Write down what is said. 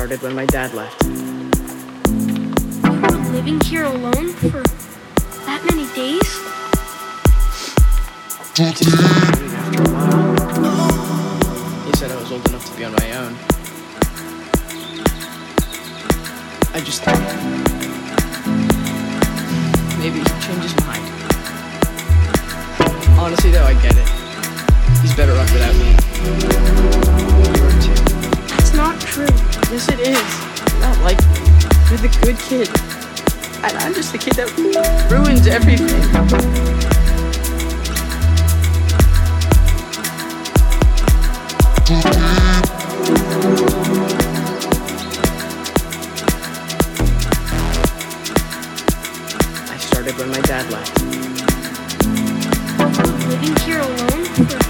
started when my dad left. You were Living here alone for that many days? I just started after a while. He said I was old enough to be on my own. I just thought maybe he'd change his mind. Honestly, though, I get it. He's better off without me. You are too. That's not true. Yes, it is. You're not like me. You're the good kid. And I'm just the kid that ruins everything. I started when my dad left. Living here alone